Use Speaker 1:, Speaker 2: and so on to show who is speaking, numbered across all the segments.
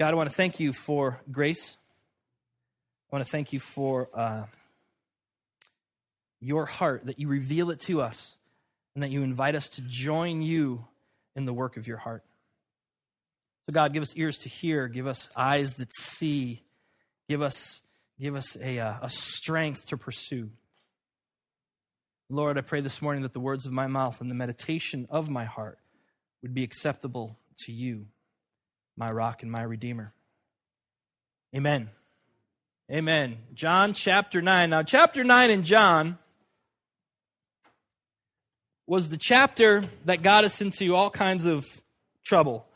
Speaker 1: God, I want to thank you for grace. I want to thank you for uh, your heart, that you reveal it to us, and that you invite us to join you in the work of your heart. So, God, give us ears to hear, give us eyes that see, give us, give us a, uh, a strength to pursue. Lord, I pray this morning that the words of my mouth and the meditation of my heart would be acceptable to you, my rock and my redeemer. Amen. Amen. John chapter 9. Now, chapter 9 in John was the chapter that got us into all kinds of trouble.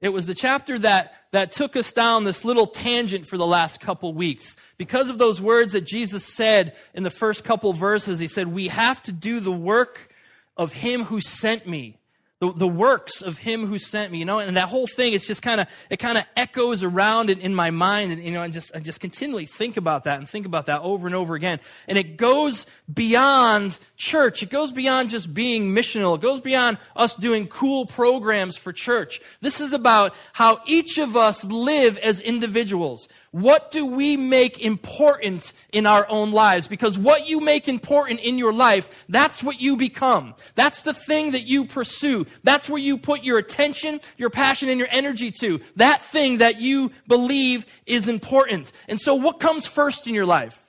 Speaker 1: It was the chapter that, that took us down this little tangent for the last couple weeks. Because of those words that Jesus said in the first couple verses, he said, We have to do the work of him who sent me the, the works of him who sent me, you know, and that whole thing, it's just kind of, it kind of echoes around in, in my mind. And, you know, and just, I just continually think about that and think about that over and over again. And it goes beyond church. It goes beyond just being missional. It goes beyond us doing cool programs for church. This is about how each of us live as individuals. What do we make important in our own lives? Because what you make important in your life, that's what you become. That's the thing that you pursue. That's where you put your attention, your passion, and your energy to. That thing that you believe is important. And so what comes first in your life?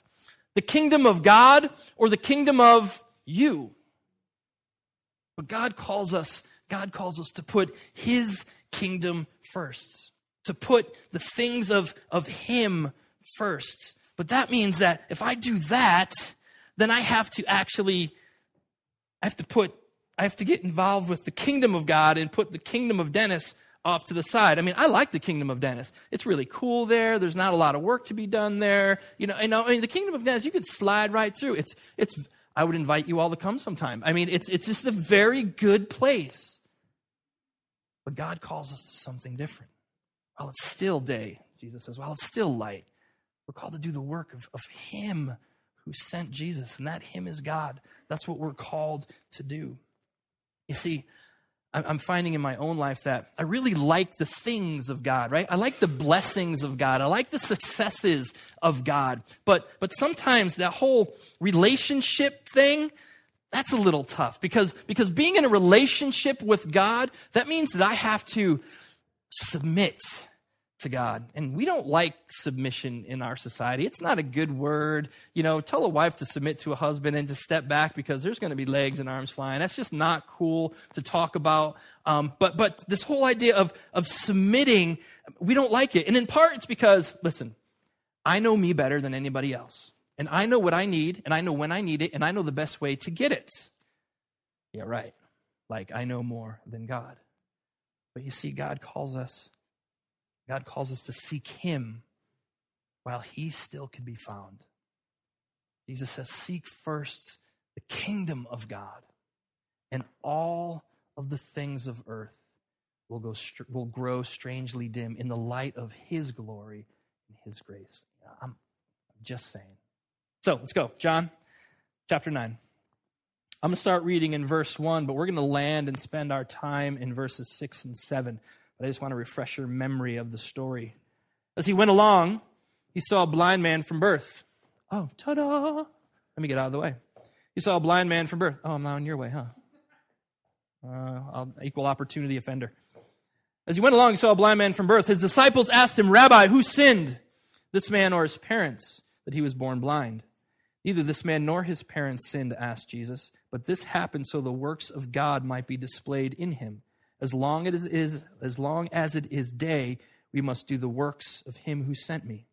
Speaker 1: The kingdom of God or the kingdom of you? But God calls us, God calls us to put his kingdom first to put the things of, of Him first. But that means that if I do that, then I have to actually, I have to put, I have to get involved with the kingdom of God and put the kingdom of Dennis off to the side. I mean, I like the kingdom of Dennis. It's really cool there. There's not a lot of work to be done there. You know, you uh, know, I mean, the kingdom of Dennis, you could slide right through. It's, it's, I would invite you all to come sometime. I mean, it's, it's just a very good place. But God calls us to something different. While it's still day, Jesus says, while it's still light, we're called to do the work of, of Him who sent Jesus, and that Him is God. That's what we're called to do. You see, I'm finding in my own life that I really like the things of God, right? I like the blessings of God. I like the successes of God. But, but sometimes that whole relationship thing, that's a little tough because, because being in a relationship with God, that means that I have to submit to God. And we don't like submission in our society. It's not a good word. You know, tell a wife to submit to a husband and to step back because there's going to be legs and arms flying. That's just not cool to talk about. Um, but but this whole idea of of submitting, we don't like it. And in part, it's because listen, I know me better than anybody else, and I know what I need, and I know when I need it, and I know the best way to get it. Yeah, right. Like I know more than God. But you see, God calls us God calls us to seek Him while He still can be found. Jesus says, Seek first the kingdom of God, and all of the things of earth will, go, will grow strangely dim in the light of His glory and His grace. I'm just saying. So let's go. John chapter 9. I'm going to start reading in verse 1, but we're going to land and spend our time in verses 6 and 7. But I just want to refresh your memory of the story. As he went along, he saw a blind man from birth. Oh, ta da! Let me get out of the way. He saw a blind man from birth. Oh, I'm not on your way, huh? Uh, equal opportunity offender. As he went along, he saw a blind man from birth. His disciples asked him, Rabbi, who sinned, this man or his parents, that he was born blind? Neither this man nor his parents sinned, asked Jesus, but this happened so the works of God might be displayed in him. As long as it is, as long as it is day, we must do the works of him who sent me.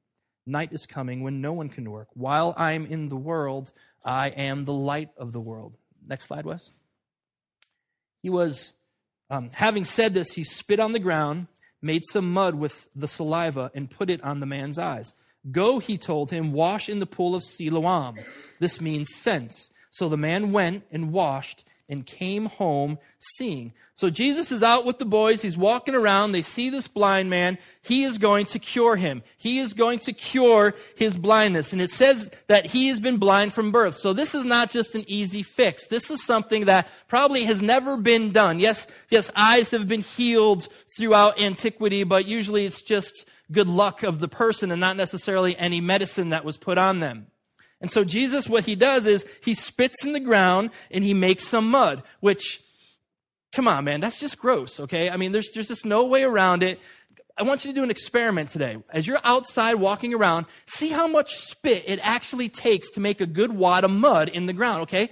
Speaker 1: Night is coming when no one can work. While I am in the world, I am the light of the world. Next slide, Wes. He was, um, having said this, he spit on the ground, made some mud with the saliva, and put it on the man's eyes. Go, he told him, wash in the pool of Siloam. This means sense. So the man went and washed and came home seeing. So Jesus is out with the boys. He's walking around. They see this blind man. He is going to cure him. He is going to cure his blindness. And it says that he has been blind from birth. So this is not just an easy fix. This is something that probably has never been done. Yes, yes, eyes have been healed throughout antiquity, but usually it's just good luck of the person and not necessarily any medicine that was put on them. And so Jesus, what he does is he spits in the ground and he makes some mud, which, come on, man, that's just gross, okay? I mean, there's, there's just no way around it. I want you to do an experiment today. As you're outside walking around, see how much spit it actually takes to make a good wad of mud in the ground, okay?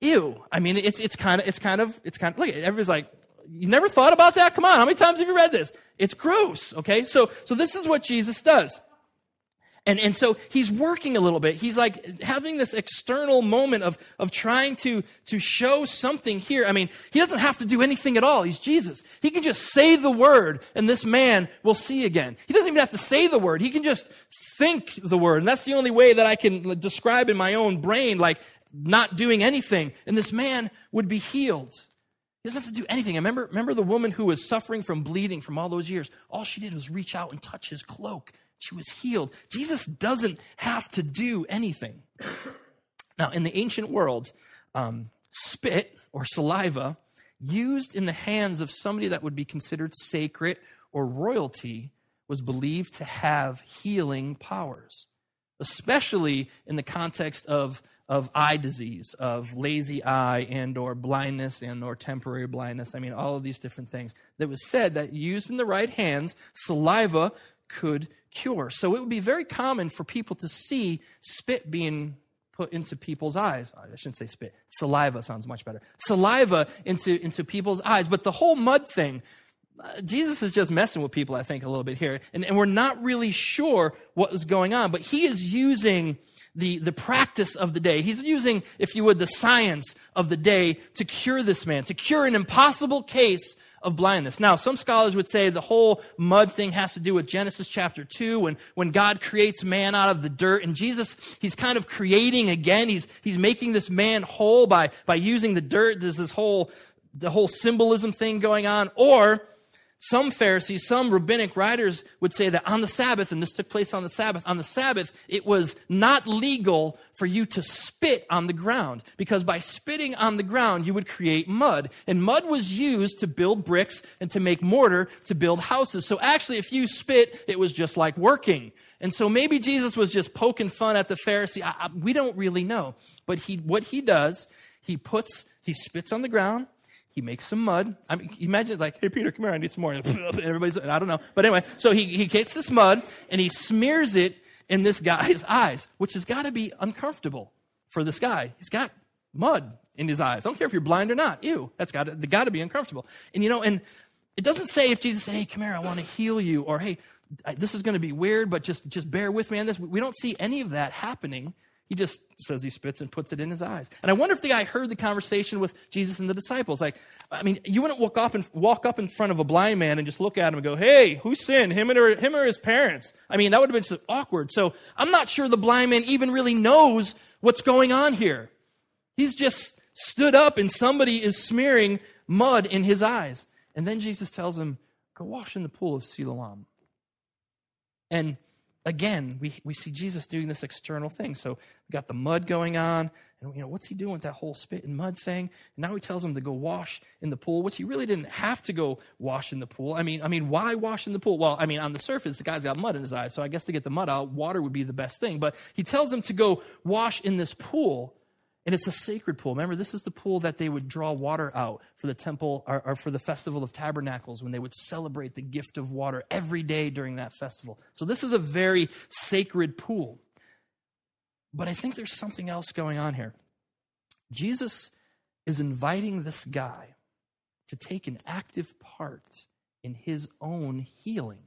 Speaker 1: Ew. I mean, it's, it's kind of, it's kind of, it's kind of, look, everybody's like, you never thought about that? Come on, how many times have you read this? It's gross, okay? So, so this is what Jesus does. And, and so he's working a little bit. He's like having this external moment of, of trying to, to show something here. I mean, he doesn't have to do anything at all. He's Jesus. He can just say the word and this man will see again. He doesn't even have to say the word. He can just think the word. And that's the only way that I can describe in my own brain, like not doing anything. And this man would be healed. He doesn't have to do anything. I remember, remember the woman who was suffering from bleeding from all those years. All she did was reach out and touch his cloak she was healed. Jesus doesn't have to do anything. Now, in the ancient world, um, spit or saliva used in the hands of somebody that would be considered sacred or royalty was believed to have healing powers, especially in the context of, of eye disease, of lazy eye and or blindness and or temporary blindness. I mean, all of these different things. That was said that used in the right hands, saliva could cure. So it would be very common for people to see spit being put into people's eyes. I shouldn't say spit. Saliva sounds much better. Saliva into, into people's eyes. But the whole mud thing, Uh, Jesus is just messing with people, I think, a little bit here. And, and we're not really sure what was going on, but he is using the, the practice of the day. He's using, if you would, the science of the day to cure this man, to cure an impossible case of blindness. Now, some scholars would say the whole mud thing has to do with Genesis chapter 2 when, when God creates man out of the dirt. And Jesus, he's kind of creating again. He's, he's making this man whole by, by using the dirt. There's this whole, the whole symbolism thing going on. Or some Pharisees, some rabbinic writers would say that on the Sabbath, and this took place on the Sabbath, on the Sabbath, it was not legal for you to spit on the ground because by spitting on the ground, you would create mud. And mud was used to build bricks and to make mortar to build houses. So actually, if you spit, it was just like working. And so maybe Jesus was just poking fun at the Pharisee. I, I, we don't really know. But he, what he does, he puts, he spits on the ground he makes some mud. I mean, imagine like, hey, Peter, come here, I need some more. And everybody's, I don't know. But anyway, so he, he gets this mud and he smears it in this guy's eyes, which has got to be uncomfortable for this guy. He's got mud in his eyes. I don't care if you're blind or not. Ew, that's got to, got to be uncomfortable. And you know, and it doesn't say if Jesus said, hey, come here, I want to heal you, or hey, this is going to be weird, but just, just bear with me on this. We don't see any of that happening he just says he spits and puts it in his eyes. And I wonder if the guy heard the conversation with Jesus and the disciples. Like, I mean, you wouldn't walk up and walk up in front of a blind man and just look at him and go, "Hey, who sinned? Him or him or his parents?" I mean, that would have been just awkward. So I'm not sure the blind man even really knows what's going on here. He's just stood up and somebody is smearing mud in his eyes. And then Jesus tells him, "Go wash in the pool of Siloam." And again, we, we see Jesus doing this external thing. So we got the mud going on, and you know, what's he doing with that whole spit and mud thing? And now he tells him to go wash in the pool, which he really didn't have to go wash in the pool. I mean, I mean, why wash in the pool? Well, I mean, on the surface, the guy's got mud in his eyes, so I guess to get the mud out, water would be the best thing. But he tells him to go wash in this pool and it's a sacred pool. Remember, this is the pool that they would draw water out for the temple or, or, for the Festival of Tabernacles when they would celebrate the gift of water every day during that festival. So, this is a very sacred pool. But I think there's something else going on here. Jesus is inviting this guy to take an active part in his own healing.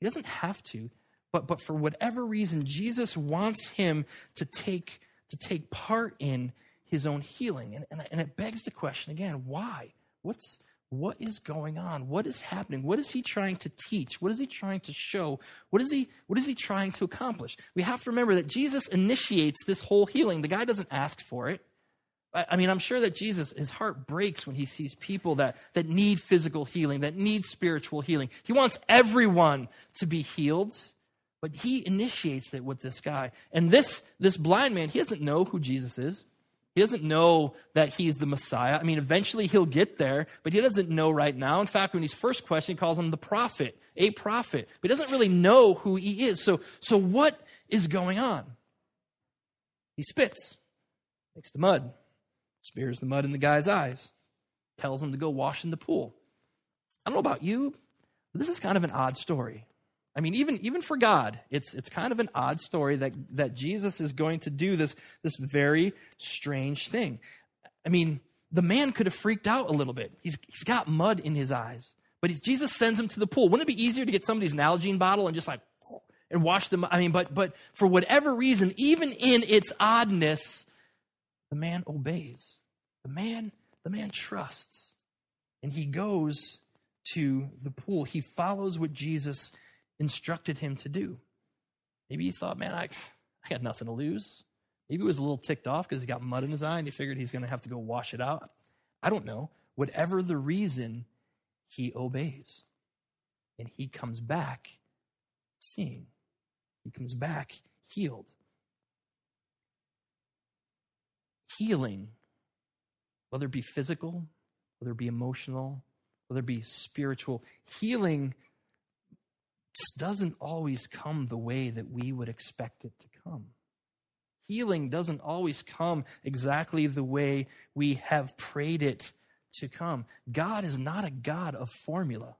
Speaker 1: He doesn't have to, but, but for whatever reason, Jesus wants him to take to take part in his own healing. And, and, and it begs the question again why? What's, what is going on? What is happening? What is he trying to teach? What is he trying to show? What is he, what is he trying to accomplish? We have to remember that Jesus initiates this whole healing. The guy doesn't ask for it. I mean, I'm sure that Jesus, his heart breaks when he sees people that, that need physical healing, that need spiritual healing. He wants everyone to be healed, but he initiates it with this guy. And this, this blind man, he doesn't know who Jesus is. He doesn't know that he's the Messiah. I mean, eventually he'll get there, but he doesn't know right now. In fact, when he's first questioned, he calls him the prophet, a prophet. But he doesn't really know who he is. So, so what is going on? He spits, makes the mud, spears the mud in the guy's eyes, tells him to go wash in the pool. I don't know about you, but this is kind of an odd story. I mean, even, even for God, it's, it's kind of an odd story that, that Jesus is going to do this, this very strange thing. I mean, the man could have freaked out a little bit. He's, he's got mud in his eyes, but Jesus sends him to the pool. Wouldn't it be easier to get somebody's Nalgene bottle and just like, and wash them? I mean, but, but for whatever reason, even in its oddness, the man obeys. The man, the man trusts. And he goes to the pool. He follows what Jesus instructed him to do. Maybe he thought, man, I, I got nothing to lose. Maybe he was a little ticked off because he got mud in his eye and he figured he's going to have to go wash it out. I don't know. Whatever the reason, he obeys. And he comes back seeing. He comes back healed. Healing, whether it be physical, whether it be emotional, whether it be spiritual, healing doesn't always come the way that we would expect it to come. Healing doesn't always come exactly the way we have prayed it to come. God is not a God of formula.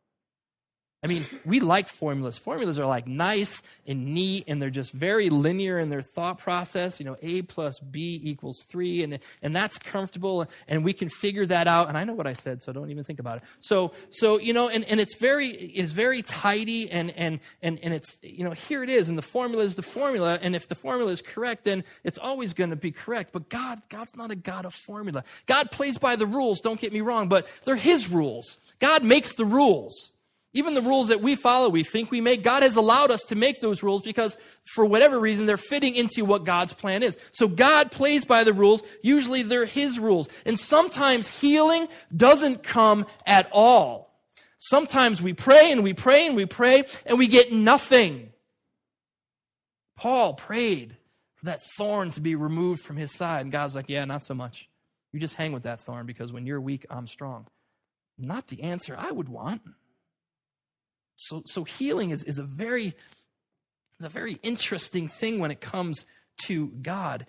Speaker 1: I mean, we like formulas. Formulas are like nice and neat, and they're just very linear in their thought process. You know, A plus B equals three, and, and that's comfortable, and we can figure that out. And I know what I said, so don't even think about it. So, so you know, and, and it's very it's very tidy, and and and and it's you know, here it is, and the formula is the formula, and if the formula is correct, then it's always going to be correct. But God, God's not a God of formula. God plays by the rules. Don't get me wrong, but they're His rules. God makes the rules. Even the rules that we follow, we think we make, God has allowed us to make those rules because for whatever reason, they're fitting into what God's plan is. So God plays by the rules. Usually they're His rules. And sometimes healing doesn't come at all. Sometimes we pray and we pray and we pray and we get nothing. Paul prayed for that thorn to be removed from his side. And God's like, yeah, not so much. You just hang with that thorn because when you're weak, I'm strong. Not the answer I would want. So, so healing is, is a very is a very interesting thing when it comes to God.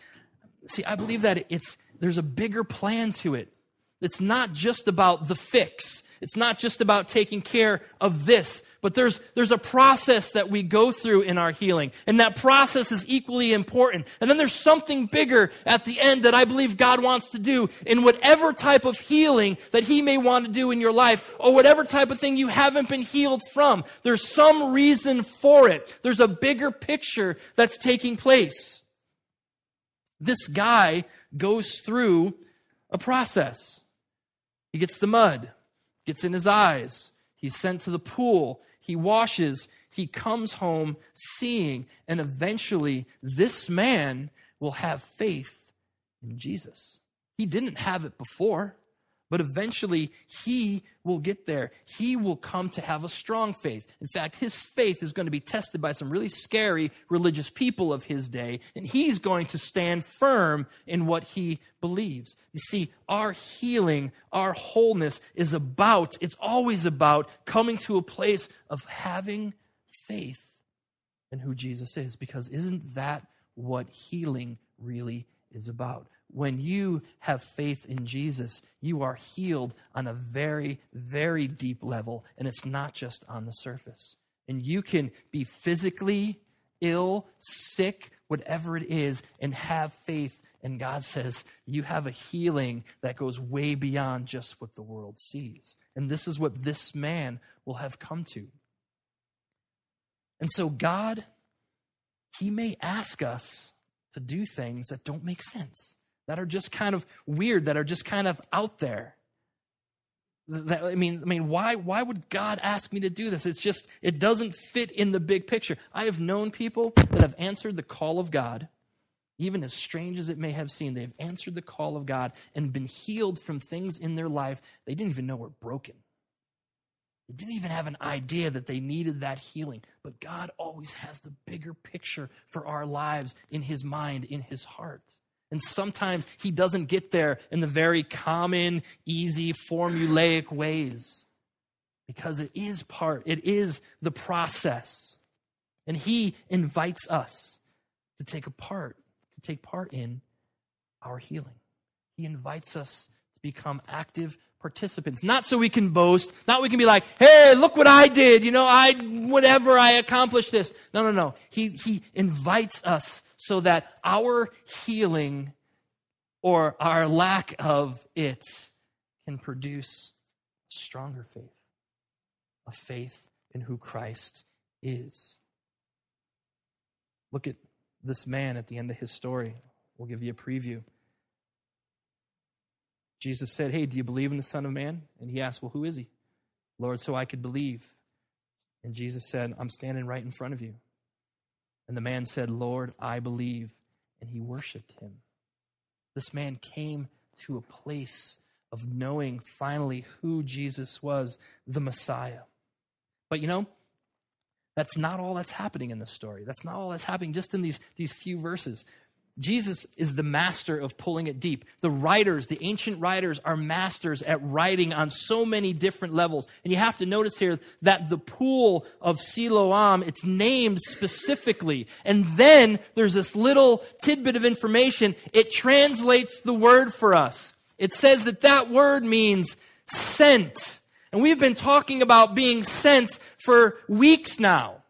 Speaker 1: See, I believe that it's there's a bigger plan to it. It's not just about the fix. It's not just about taking care of this. But there's, there's a process that we go through in our healing, and that process is equally important. And then there's something bigger at the end that I believe God wants to do in whatever type of healing that He may want to do in your life, or whatever type of thing you haven't been healed from. There's some reason for it. There's a bigger picture that's taking place. This guy goes through a process. He gets the mud, gets in his eyes. He's sent to the pool. He washes, he comes home seeing, and eventually this man will have faith in Jesus. He didn't have it before. But eventually, he will get there. He will come to have a strong faith. In fact, his faith is going to be tested by some really scary religious people of his day, and he's going to stand firm in what he believes. You see, our healing, our wholeness is about, it's always about coming to a place of having faith in who Jesus is, because isn't that what healing really is about? When you have faith in Jesus, you are healed on a very, very deep level, and it's not just on the surface. And you can be physically ill, sick, whatever it is, and have faith. And God says, You have a healing that goes way beyond just what the world sees. And this is what this man will have come to. And so, God, He may ask us to do things that don't make sense that are just kind of weird, that are just kind of out there. That, I mean, I mean, why, why would God ask me to do this? It's just, it doesn't fit in the big picture. I have known people that have answered the call of God even as strange as it may have seemed, they've answered the call of God and been healed from things in their life they didn't even know were broken. They didn't even have an idea that they needed that healing. But God always has the bigger picture for our lives in His mind, in His heart. And sometimes He doesn't get there in the very common, easy, formulaic ways because it is part, it is the process. And He invites us to take a part to take part in our healing. He invites us to become active participants, not so we can boast, not we can be like, hey, look what I did, you know, I, whatever, I accomplished this. No, no, no. He, he invites us so that our healing or our lack of it can produce a stronger faith, a faith in who Christ is. Look at this man at the end of his story. We'll give you a preview. Jesus said, Hey, do you believe in the Son of Man? And he asked, Well, who is he? Lord, so I could believe. And Jesus said, I'm standing right in front of you. And the man said, Lord, I believe. And he worshiped him. This man came to a place of knowing finally who Jesus was, the Messiah. But you know, that's not all that's happening in this story. That's not all that's happening just in these, these few verses. Jesus is the master of pulling it deep. The writers, the ancient writers, are masters at writing on so many different levels. And you have to notice here that the pool of Siloam, it's named specifically. And then there's this little tidbit of information. It translates the word for us. It says that that word means sent. And we've been talking about being sent for weeks now.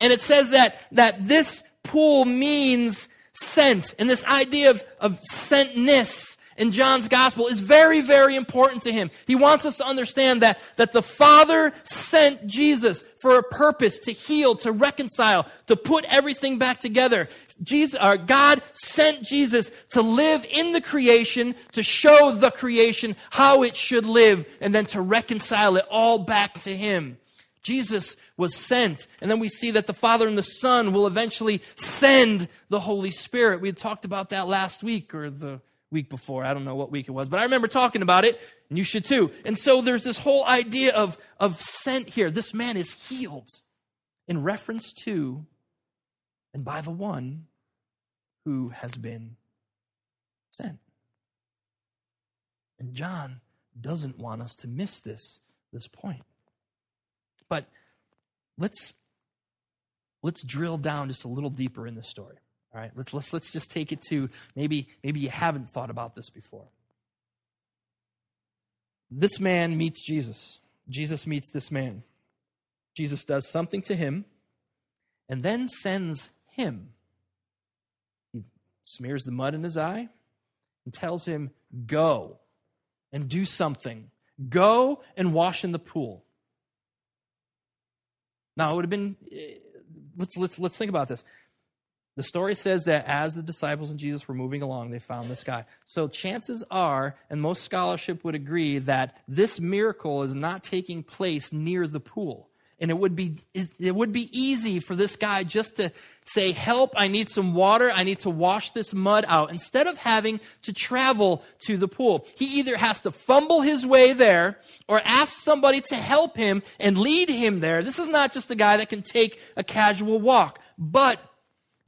Speaker 1: And it says that, that this pool means sent. And this idea of, of sentness in John's gospel is very, very important to him. He wants us to understand that, that the Father sent Jesus for a purpose to heal, to reconcile, to put everything back together. Jesus, or God sent Jesus to live in the creation, to show the creation how it should live, and then to reconcile it all back to Him. Jesus was sent. And then we see that the Father and the Son will eventually send the Holy Spirit. We had talked about that last week or the week before. I don't know what week it was, but I remember talking about it, and you should too. And so there's this whole idea of, of sent here. This man is healed in reference to and by the one who has been sent. And John doesn't want us to miss this, this point. But let's let's drill down just a little deeper in the story. All right, let's, let's, let's just take it to maybe, maybe you haven't thought about this before. This man meets Jesus. Jesus meets this man. Jesus does something to him and then sends him. He smears the mud in his eye and tells him, Go and do something. Go and wash in the pool. Now, it would have been, eh, let's, let's, let's think about this. The story says that as the disciples and Jesus were moving along, they found this guy. So chances are, and most scholarship would agree, that this miracle is not taking place near the pool. And it would be it would be easy for this guy just to say, "Help! I need some water. I need to wash this mud out." Instead of having to travel to the pool, he either has to fumble his way there or ask somebody to help him and lead him there. This is not just a guy that can take a casual walk, but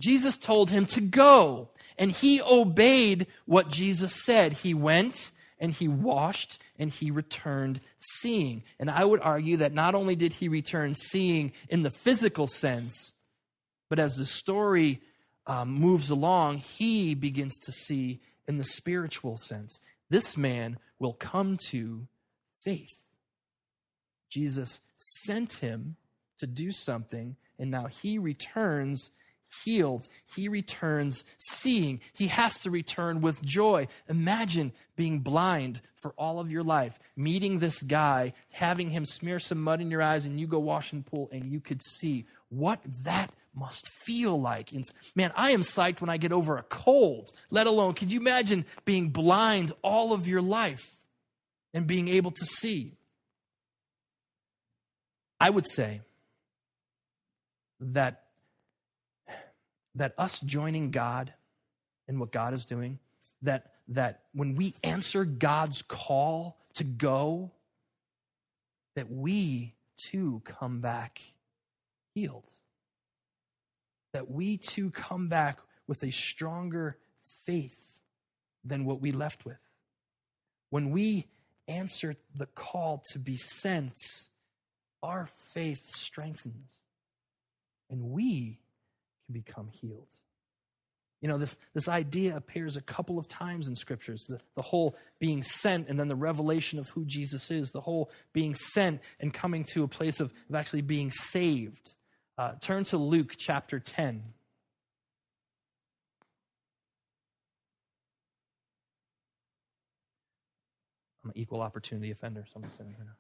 Speaker 1: Jesus told him to go, and he obeyed what Jesus said. He went and he washed and he returned seeing. And I would argue that not only did he return seeing in the physical sense, but as the story um, moves along, he begins to see in the spiritual sense. This man will come to faith. Jesus sent him to do something, and now he returns healed. He returns seeing. He has to return with joy. Imagine being blind for all of your life, meeting this guy, having him smear some mud in your eyes, and you go wash the pool and you could see what that must feel like. And man, I am psyched when I get over a cold, let alone, could you imagine being blind all of your life and being able to see? I would say that that us joining God in what God is doing? That, that when we answer God's call to go, that we too come back healed. That we too come back with a stronger faith than what we left with. When we answer the call to be sent, our faith strengthens and we can become healed. You know, this, this idea appears a couple of times in scriptures the, the whole being sent and then the revelation of who Jesus is, the whole being sent and coming to a place of, of actually being saved. Uh, turn to Luke chapter 10. I'm an equal opportunity offender, so I'm now.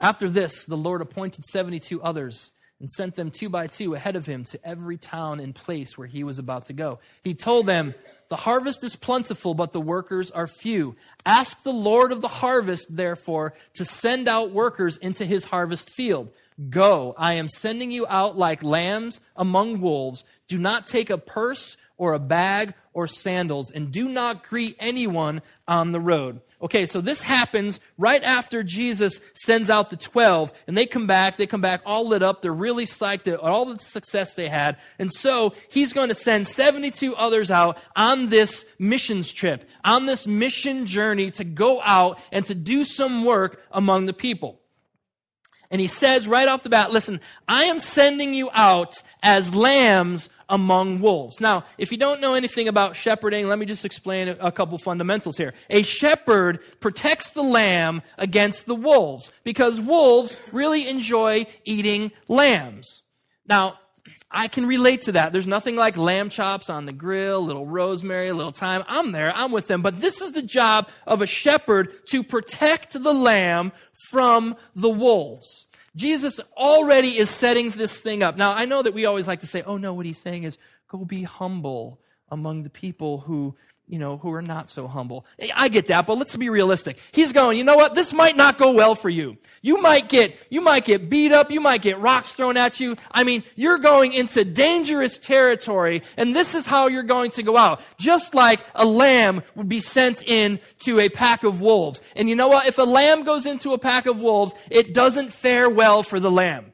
Speaker 1: After this, the Lord appointed 72 others and sent them two by two ahead of him to every town and place where he was about to go. He told them, The harvest is plentiful, but the workers are few. Ask the Lord of the harvest, therefore, to send out workers into his harvest field. Go, I am sending you out like lambs among wolves. Do not take a purse or a bag or sandals, and do not greet anyone on the road. Okay, so this happens right after Jesus sends out the 12, and they come back. They come back all lit up. They're really psyched at all the success they had. And so he's going to send 72 others out on this missions trip, on this mission journey to go out and to do some work among the people. And he says right off the bat, listen, I am sending you out as lambs among wolves. Now, if you don't know anything about shepherding, let me just explain a couple fundamentals here. A shepherd protects the lamb against the wolves because wolves really enjoy eating lambs. Now, I can relate to that. There's nothing like lamb chops on the grill, little rosemary, a little thyme. I'm there. I'm with them. But this is the job of a shepherd to protect the lamb from the wolves. Jesus already is setting this thing up. Now, I know that we always like to say, oh no, what he's saying is go be humble among the people who you know, who are not so humble. I get that, but let's be realistic. He's going, you know what? This might not go well for you. You might get, you might get beat up. You might get rocks thrown at you. I mean, you're going into dangerous territory, and this is how you're going to go out. Just like a lamb would be sent in to a pack of wolves. And you know what? If a lamb goes into a pack of wolves, it doesn't fare well for the lamb.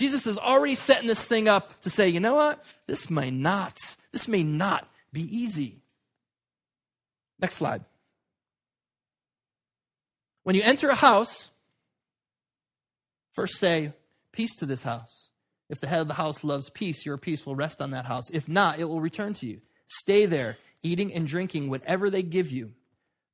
Speaker 1: Jesus is already setting this thing up to say, you know what? This may not, this may not be easy. Next slide. When you enter a house, first say, Peace to this house. If the head of the house loves peace, your peace will rest on that house. If not, it will return to you. Stay there, eating and drinking whatever they give you.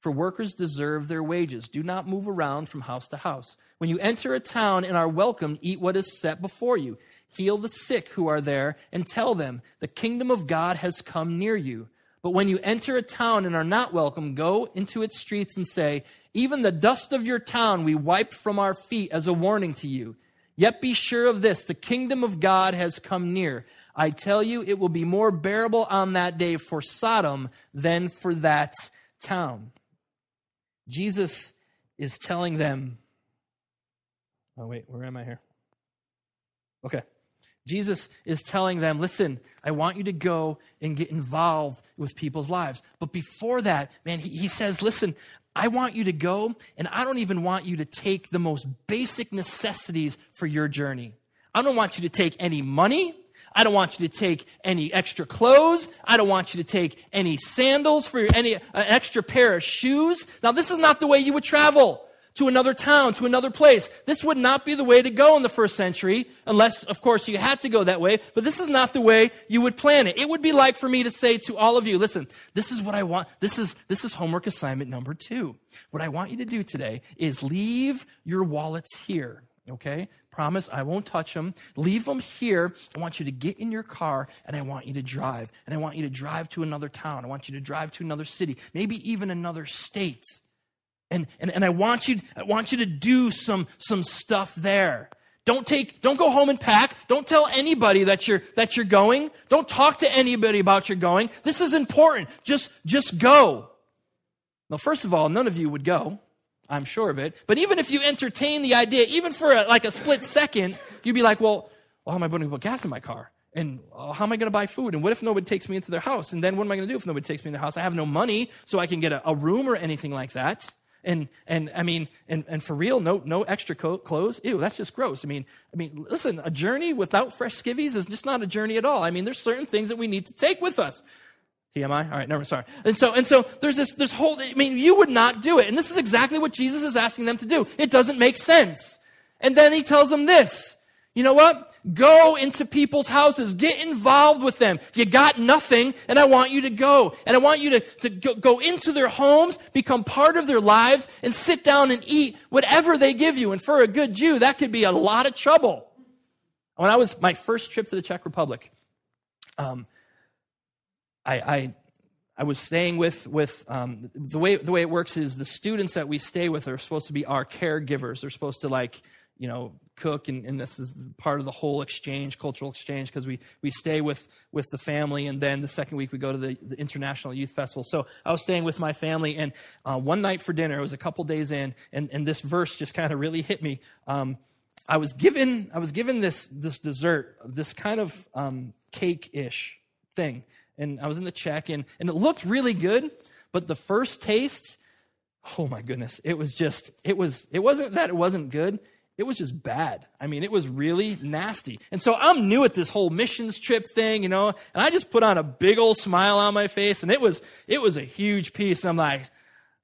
Speaker 1: For workers deserve their wages. Do not move around from house to house. When you enter a town and are welcomed, eat what is set before you heal the sick who are there, and tell them, The kingdom of God has come near you. But when you enter a town and are not welcome, go into its streets and say, Even the dust of your town we wiped from our feet as a warning to you. Yet be sure of this the kingdom of God has come near. I tell you, it will be more bearable on that day for Sodom than for that town. Jesus is telling them, Oh, wait, where am I here? Okay. Jesus is telling them, listen, I want you to go and get involved with people's lives. But before that, man, he, he, says, listen, I want you to go, and I don't even want you to take the most basic necessities for your journey. I don't want you to take any money. I don't want you to take any extra clothes. I don't want you to take any sandals for any an extra pair of shoes. Now, this is not the way you would travel to another town, to another place. This would not be the way to go in the first century, unless, of course, you had to go that way, but this is not the way you would plan it. It would be like for me to say to all of you, listen, this is what I want. This is, this is homework assignment number two. What I want you to do today is leave your wallets here, okay? Promise I won't touch them. Leave them here. I want you to get in your car and I want you to drive. And I want you to drive to another town. I want you to drive to another city, maybe even another state. And, and, and I, want you, I want you to do some, some stuff there. Don't take, don't go home and pack. Don't tell anybody that you're, that you're going. Don't talk to anybody about your going. This is important. Just, just go. Now, first of all, none of you would go. I'm sure of it. But even if you entertain the idea, even for a, like a split second, you'd be like, well, well how am I going to put gas in my car? And uh, how am I going to buy food? And what if nobody takes me into their house? And then what am I going to do if nobody takes me in the house? I have no money, so I can get a, a room or anything like that. And, and I mean, and, and for real, no, no extra co- clothes. Ew, that's just gross. I mean, I mean, listen, a journey without fresh skivvies is just not a journey at all. I mean, there's certain things that we need to take with us. TMI? All right, never sorry. And so, and so there's this, this whole, I mean, you would not do it. And this is exactly what Jesus is asking them to do. It doesn't make sense. And then he tells them this. You know what? Go into people's houses. Get involved with them. You got nothing, and I want you to go. And I want you to, to go, go into their homes, become part of their lives, and sit down and eat whatever they give you. And for a good Jew, that could be a lot of trouble. When I was my first trip to the Czech Republic, um, I, I, I was staying with, with um, the, way, the way it works is the students that we stay with are supposed to be our caregivers. They're supposed to, like, you know, cook, and, and this is part of the whole exchange, cultural exchange, because we, we stay with, with the family, and then the second week we go to the, the International Youth Festival. So I was staying with my family, and uh, one night for dinner, it was a couple days in, and, and this verse just kind of really hit me. Um, I was given I was given this this dessert, this kind of um, cake ish thing, and I was in the Czech and, and it looked really good, but the first taste, oh my goodness, it was just it was it wasn't that it wasn't good it was just bad. I mean, it was really nasty. And so I'm new at this whole missions trip thing, you know, and I just put on a big old smile on my face and it was it was a huge piece. And I'm like,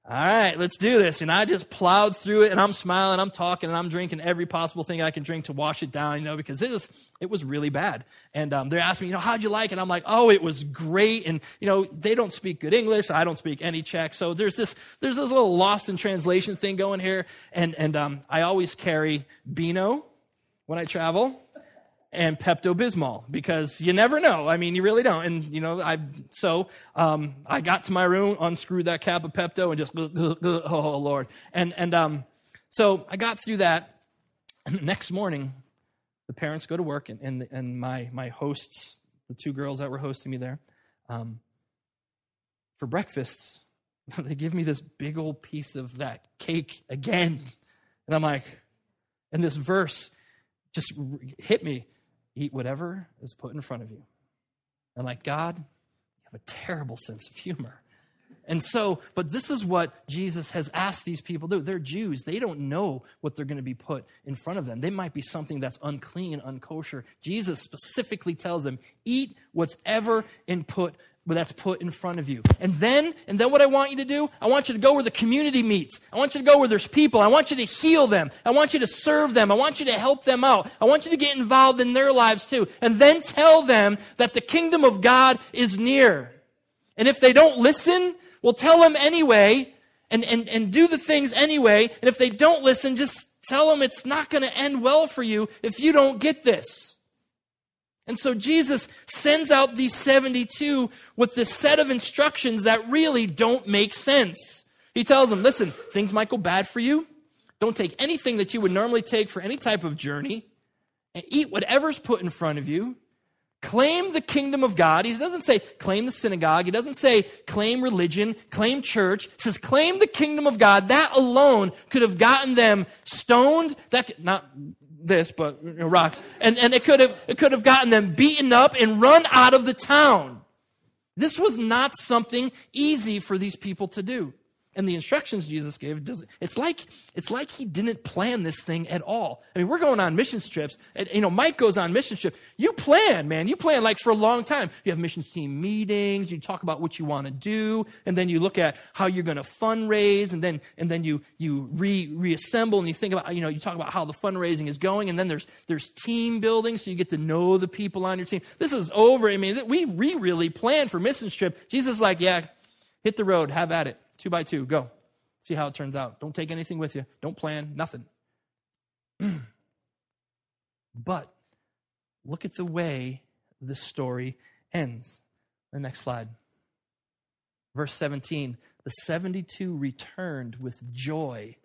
Speaker 1: all right, let's do this. And I just plowed through it and I'm smiling, I'm talking, and I'm drinking every possible thing I can drink to wash it down, you know, because it was it was really bad. And um, they're asking me, you know, how'd you like it? I'm like, oh, it was great. And you know, they don't speak good English. I don't speak any Czech, so there's this there's this little lost in translation thing going here. And and um, I always carry Beano when I travel and Pepto Bismol because you never know. I mean, you really don't. And you know, I so um, I got to my room, unscrewed that cap of Pepto, and just oh Lord. And and um, so I got through that. And the next morning, the parents go to work, and and, and my my hosts, the two girls that were hosting me there, um, for breakfast, they give me this big old piece of that cake again, and I'm like, and this verse just hit me Eat whatever is put in front of you. And like God, you have a terrible sense of humor. And so, but this is what Jesus has asked these people to do. They're Jews. They don't know what they're going to be put in front of them. They might be something that's unclean, unkosher. Jesus specifically tells them, eat what's ever put but that's put in front of you. And then, and then what I want you to do, I want you to go where the community meets. I want you to go where there's people. I want you to heal them. I want you to serve them. I want you to help them out. I want you to get involved in their lives too. And then tell them that the kingdom of God is near. And if they don't listen, well, tell them anyway and, and, and do the things anyway. And if they don't listen, just tell them it's not going to end well for you if you don't get this. And so Jesus sends out these 72 with this set of instructions that really don't make sense. He tells them, listen, things might go bad for you. Don't take anything that you would normally take for any type of journey and eat whatever's put in front of you. Claim the kingdom of God. He doesn't say claim the synagogue. He doesn't say claim religion, claim church. He says claim the kingdom of God. That alone could have gotten them stoned. That could, not this, but you know, rocks. And, and it could have it could have gotten them beaten up and run out of the town. This was not something easy for these people to do and the instructions Jesus gave, it's like it's like he didn't plan this thing at all. I mean, we're going on mission trips, and you know, Mike goes on mission trip. You plan, man. You plan like for a long time. You have missions team meetings. You talk about what you want to do, and then you look at how you're going to fundraise, and then and then you you re reassemble, and you think about you know you talk about how the fundraising is going, and then there's there's team building, so you get to know the people on your team. This is over. I mean, we we really plan for mission trip. Jesus is like, yeah, hit the road, have at it two by two, go. See how it turns out. Don't take anything with you. Don't plan, nothing. but look at the way the story ends. The next slide. Verse 17 The 72 returned with joy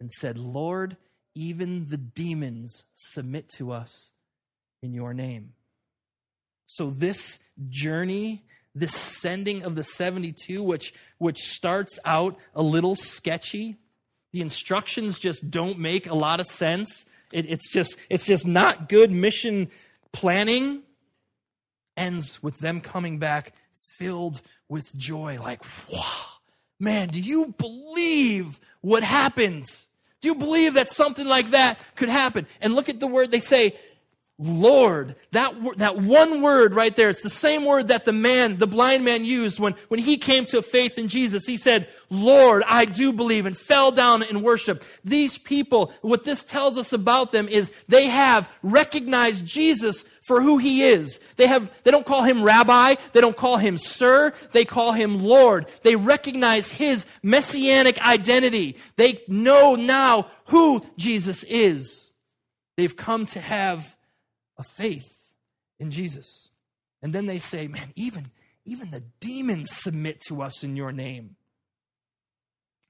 Speaker 1: and said, Lord, even the demons submit to us in your name. So, this journey this sending of the 72, which, which starts out a little sketchy. The instructions just don't make a lot of sense. It, it's, just, it's just not good mission planning. ends with them coming back filled with joy. Like, wow, man, do you believe what happens? Do you believe that something like that could happen? And look at the word they say, Lord, that, that one word right there, it's the same word that the man, the blind man used when, when he came to faith in Jesus. He said, Lord, I do believe and fell down in worship. These people, what this tells us about them is they have recognized Jesus for who he is. They have, they don't call him rabbi. They don't call him sir. They call him Lord. They recognize his messianic identity. They know now who Jesus is. They've come to have a faith in Jesus. And then they say, man, even, even the demons submit to us in your name.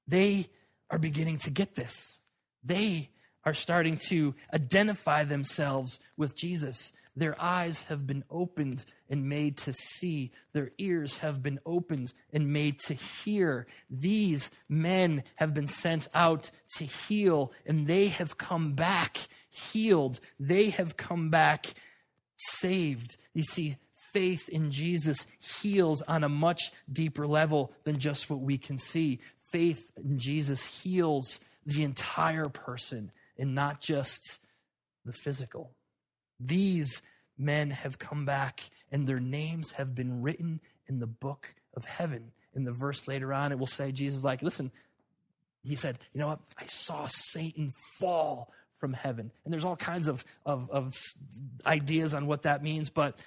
Speaker 1: They are beginning to get this. They are starting to identify themselves with Jesus. Their eyes have been opened and made to see. Their ears have been opened and made to hear. These men have been sent out to heal, and they have come back healed. They have come back saved. You see, faith in Jesus heals on a much deeper level than just what we can see. Faith in Jesus heals the entire person and not just the physical. These men have come back and their names have been written in the book of heaven. In the verse later on, it will say, Jesus, like, listen, he said, you know what? I saw Satan fall from heaven. And there's all kinds of, of, of ideas on what that means, but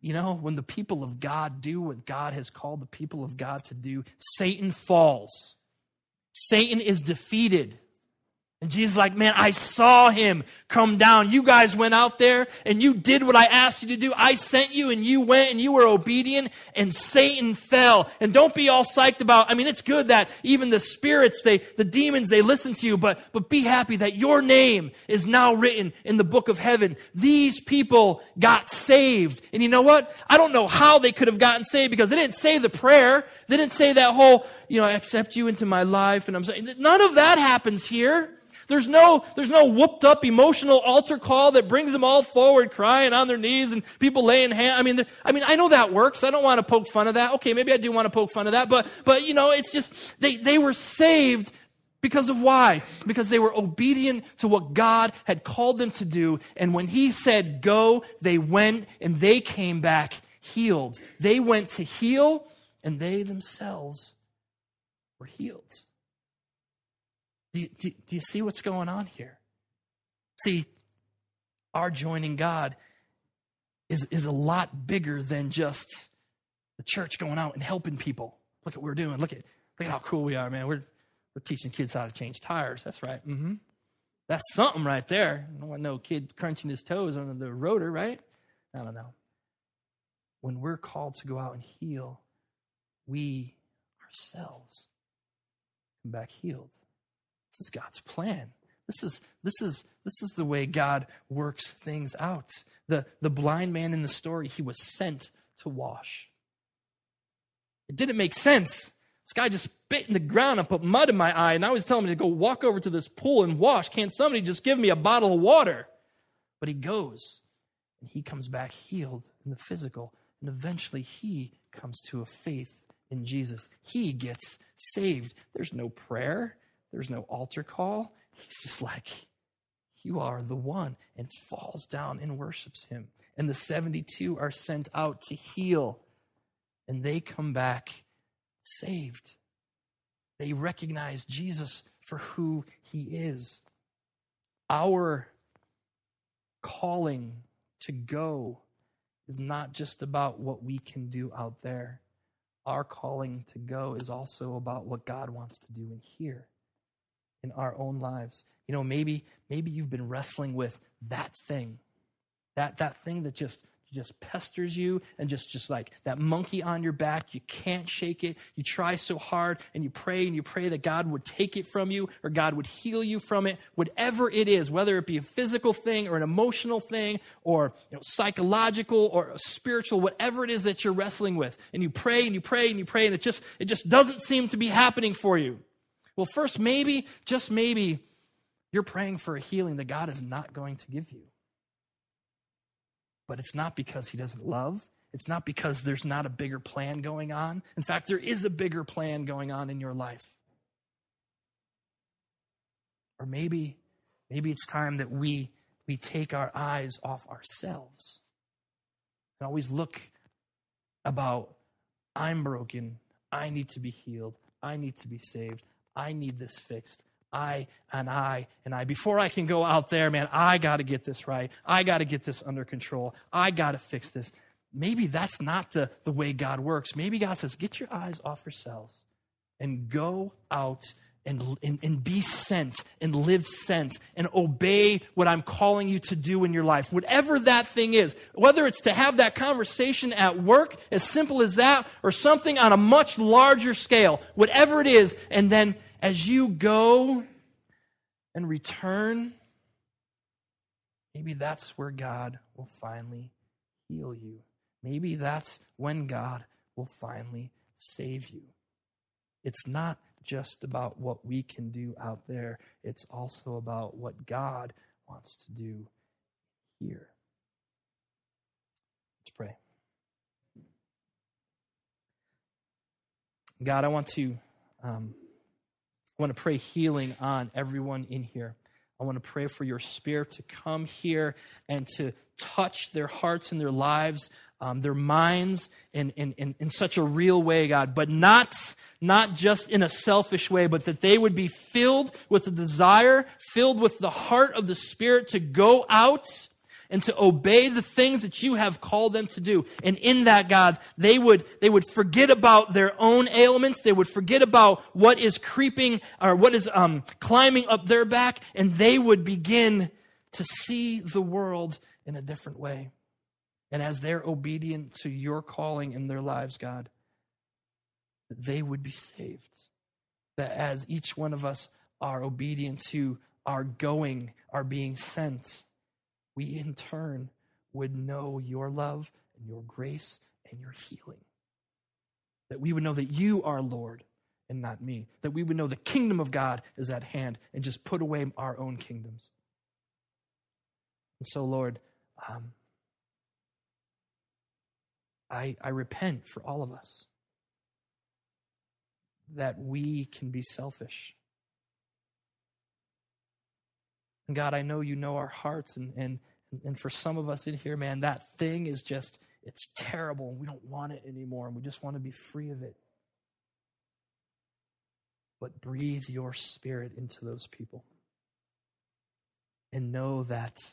Speaker 1: you know, when the people of God do what God has called the people of God to do, Satan falls. Satan is defeated. And Jesus like, man, I saw him come down. You guys went out there and you did what I asked you to do. I sent you and you went and you were obedient and Satan fell. And don't be all psyched about, I mean, it's good that even the spirits, they, the demons, they listen to you, but, but be happy that your name is now written in the book of heaven. These people got saved. And you know what? I don't know how they could have gotten saved because they didn't say the prayer. They didn't say that whole, you know, I accept you into my life and I'm saying, none of that happens here. There's no, there's no whooped up emotional altar call that brings them all forward crying on their knees and people laying hands. I mean, I mean, I know that works. I don't want to poke fun of that. Okay, maybe I do want to poke fun of that, but, but you know, it's just, they, they were saved because of why? Because they were obedient to what God had called them to do. And when He said go, they went and they came back healed. They went to heal and they themselves were healed. Do you, do, do you see what's going on here? See, our joining God is, is a lot bigger than just the church going out and helping people. Look at what we're doing. Look at, look at how cool we are, man. We're, we're teaching kids how to change tires. That's right. Mm-hmm. That's something right there. I don't want no kid crunching his toes under the rotor, right? I don't know. When we're called to go out and heal, we ourselves come back healed. This is God's plan. This is, this is, this is the way God works things out. The, the blind man in the story, he was sent to wash. It didn't make sense. This guy just spit in the ground and put mud in my eye, and now he's telling me to go walk over to this pool and wash. Can't somebody just give me a bottle of water? But he goes, and he comes back healed in the physical, and eventually he comes to a faith in Jesus. He gets saved. There's no prayer, there's no altar call. He's just like, You are the one, and falls down and worships him. And the 72 are sent out to heal, and they come back saved. They recognize Jesus for who he is. Our calling to go is not just about what we can do out there. Our calling to go is also about what God wants to do in here in our own lives. You know, maybe maybe you've been wrestling with that thing. That that thing that just just pesters you and just just like that monkey on your back you can't shake it you try so hard and you pray and you pray that god would take it from you or god would heal you from it whatever it is whether it be a physical thing or an emotional thing or you know, psychological or spiritual whatever it is that you're wrestling with and you pray and you pray and you pray and it just it just doesn't seem to be happening for you well, first, maybe, just maybe, you're praying for a healing that God is not going to give you. But it's not because He doesn't love, it's not because there's not a bigger plan going on. In fact, there is a bigger plan going on in your life. Or maybe, maybe it's time that we, we take our eyes off ourselves and always look about, I'm broken. I need to be healed. I need to be saved. I need this fixed. I and I and I. Before I can go out there, man, I got to get this right. I got to get this under control. I got to fix this. Maybe that's not the, the way God works. Maybe God says, get your eyes off yourselves and go out and, and, and be sent and live sent and obey what I'm calling you to do in your life. Whatever that thing is, whether it's to have that conversation at work, as simple as that, or something on a much larger scale, whatever it is, and then as you go and return, maybe that's where God will finally heal you. Maybe that's when God will finally save you. It's not just about what we can do out there, it's also about what God wants to do here. Let's pray. God, I want to um, I want to pray healing on everyone in here. I want to pray for your spirit to come here and to touch their hearts and their lives, um, their minds in, in, in, in such a real way, God, but not not just in a selfish way, but that they would be filled with the desire, filled with the heart of the Spirit to go out and to obey the things that you have called them to do. And in that, God, they would, they would forget about their own ailments. They would forget about what is creeping or what is um, climbing up their back, and they would begin to see the world in a different way. And as they're obedient to your calling in their lives, God, that they would be saved. That as each one of us are obedient to our going, our being sent, we in turn would know your love and your grace and your healing. That we would know that you are Lord and not me. That we would know the kingdom of God is at hand and just put away our own kingdoms. And so, Lord, um, I, I repent for all of us that we can be selfish. And God, I know you know our hearts, and, and, and for some of us in here, man, that thing is just, it's terrible. We don't want it anymore, and we just want to be free of it. But breathe your spirit into those people. And know that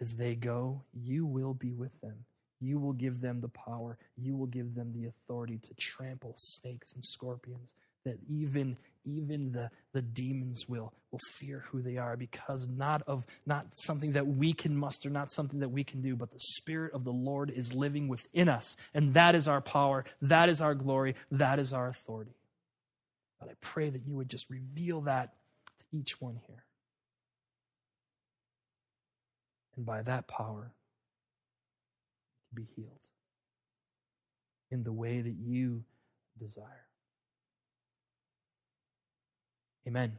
Speaker 1: as they go, you will be with them. You will give them the power. You will give them the authority to trample snakes and scorpions. That even even the, the demons will will fear who they are because not of not something that we can muster, not something that we can do, but the Spirit of the Lord is living within us. And that is our power, that is our glory, that is our authority. But I pray that you would just reveal that to each one here. And by that power, be healed in the way that you desire. Amen.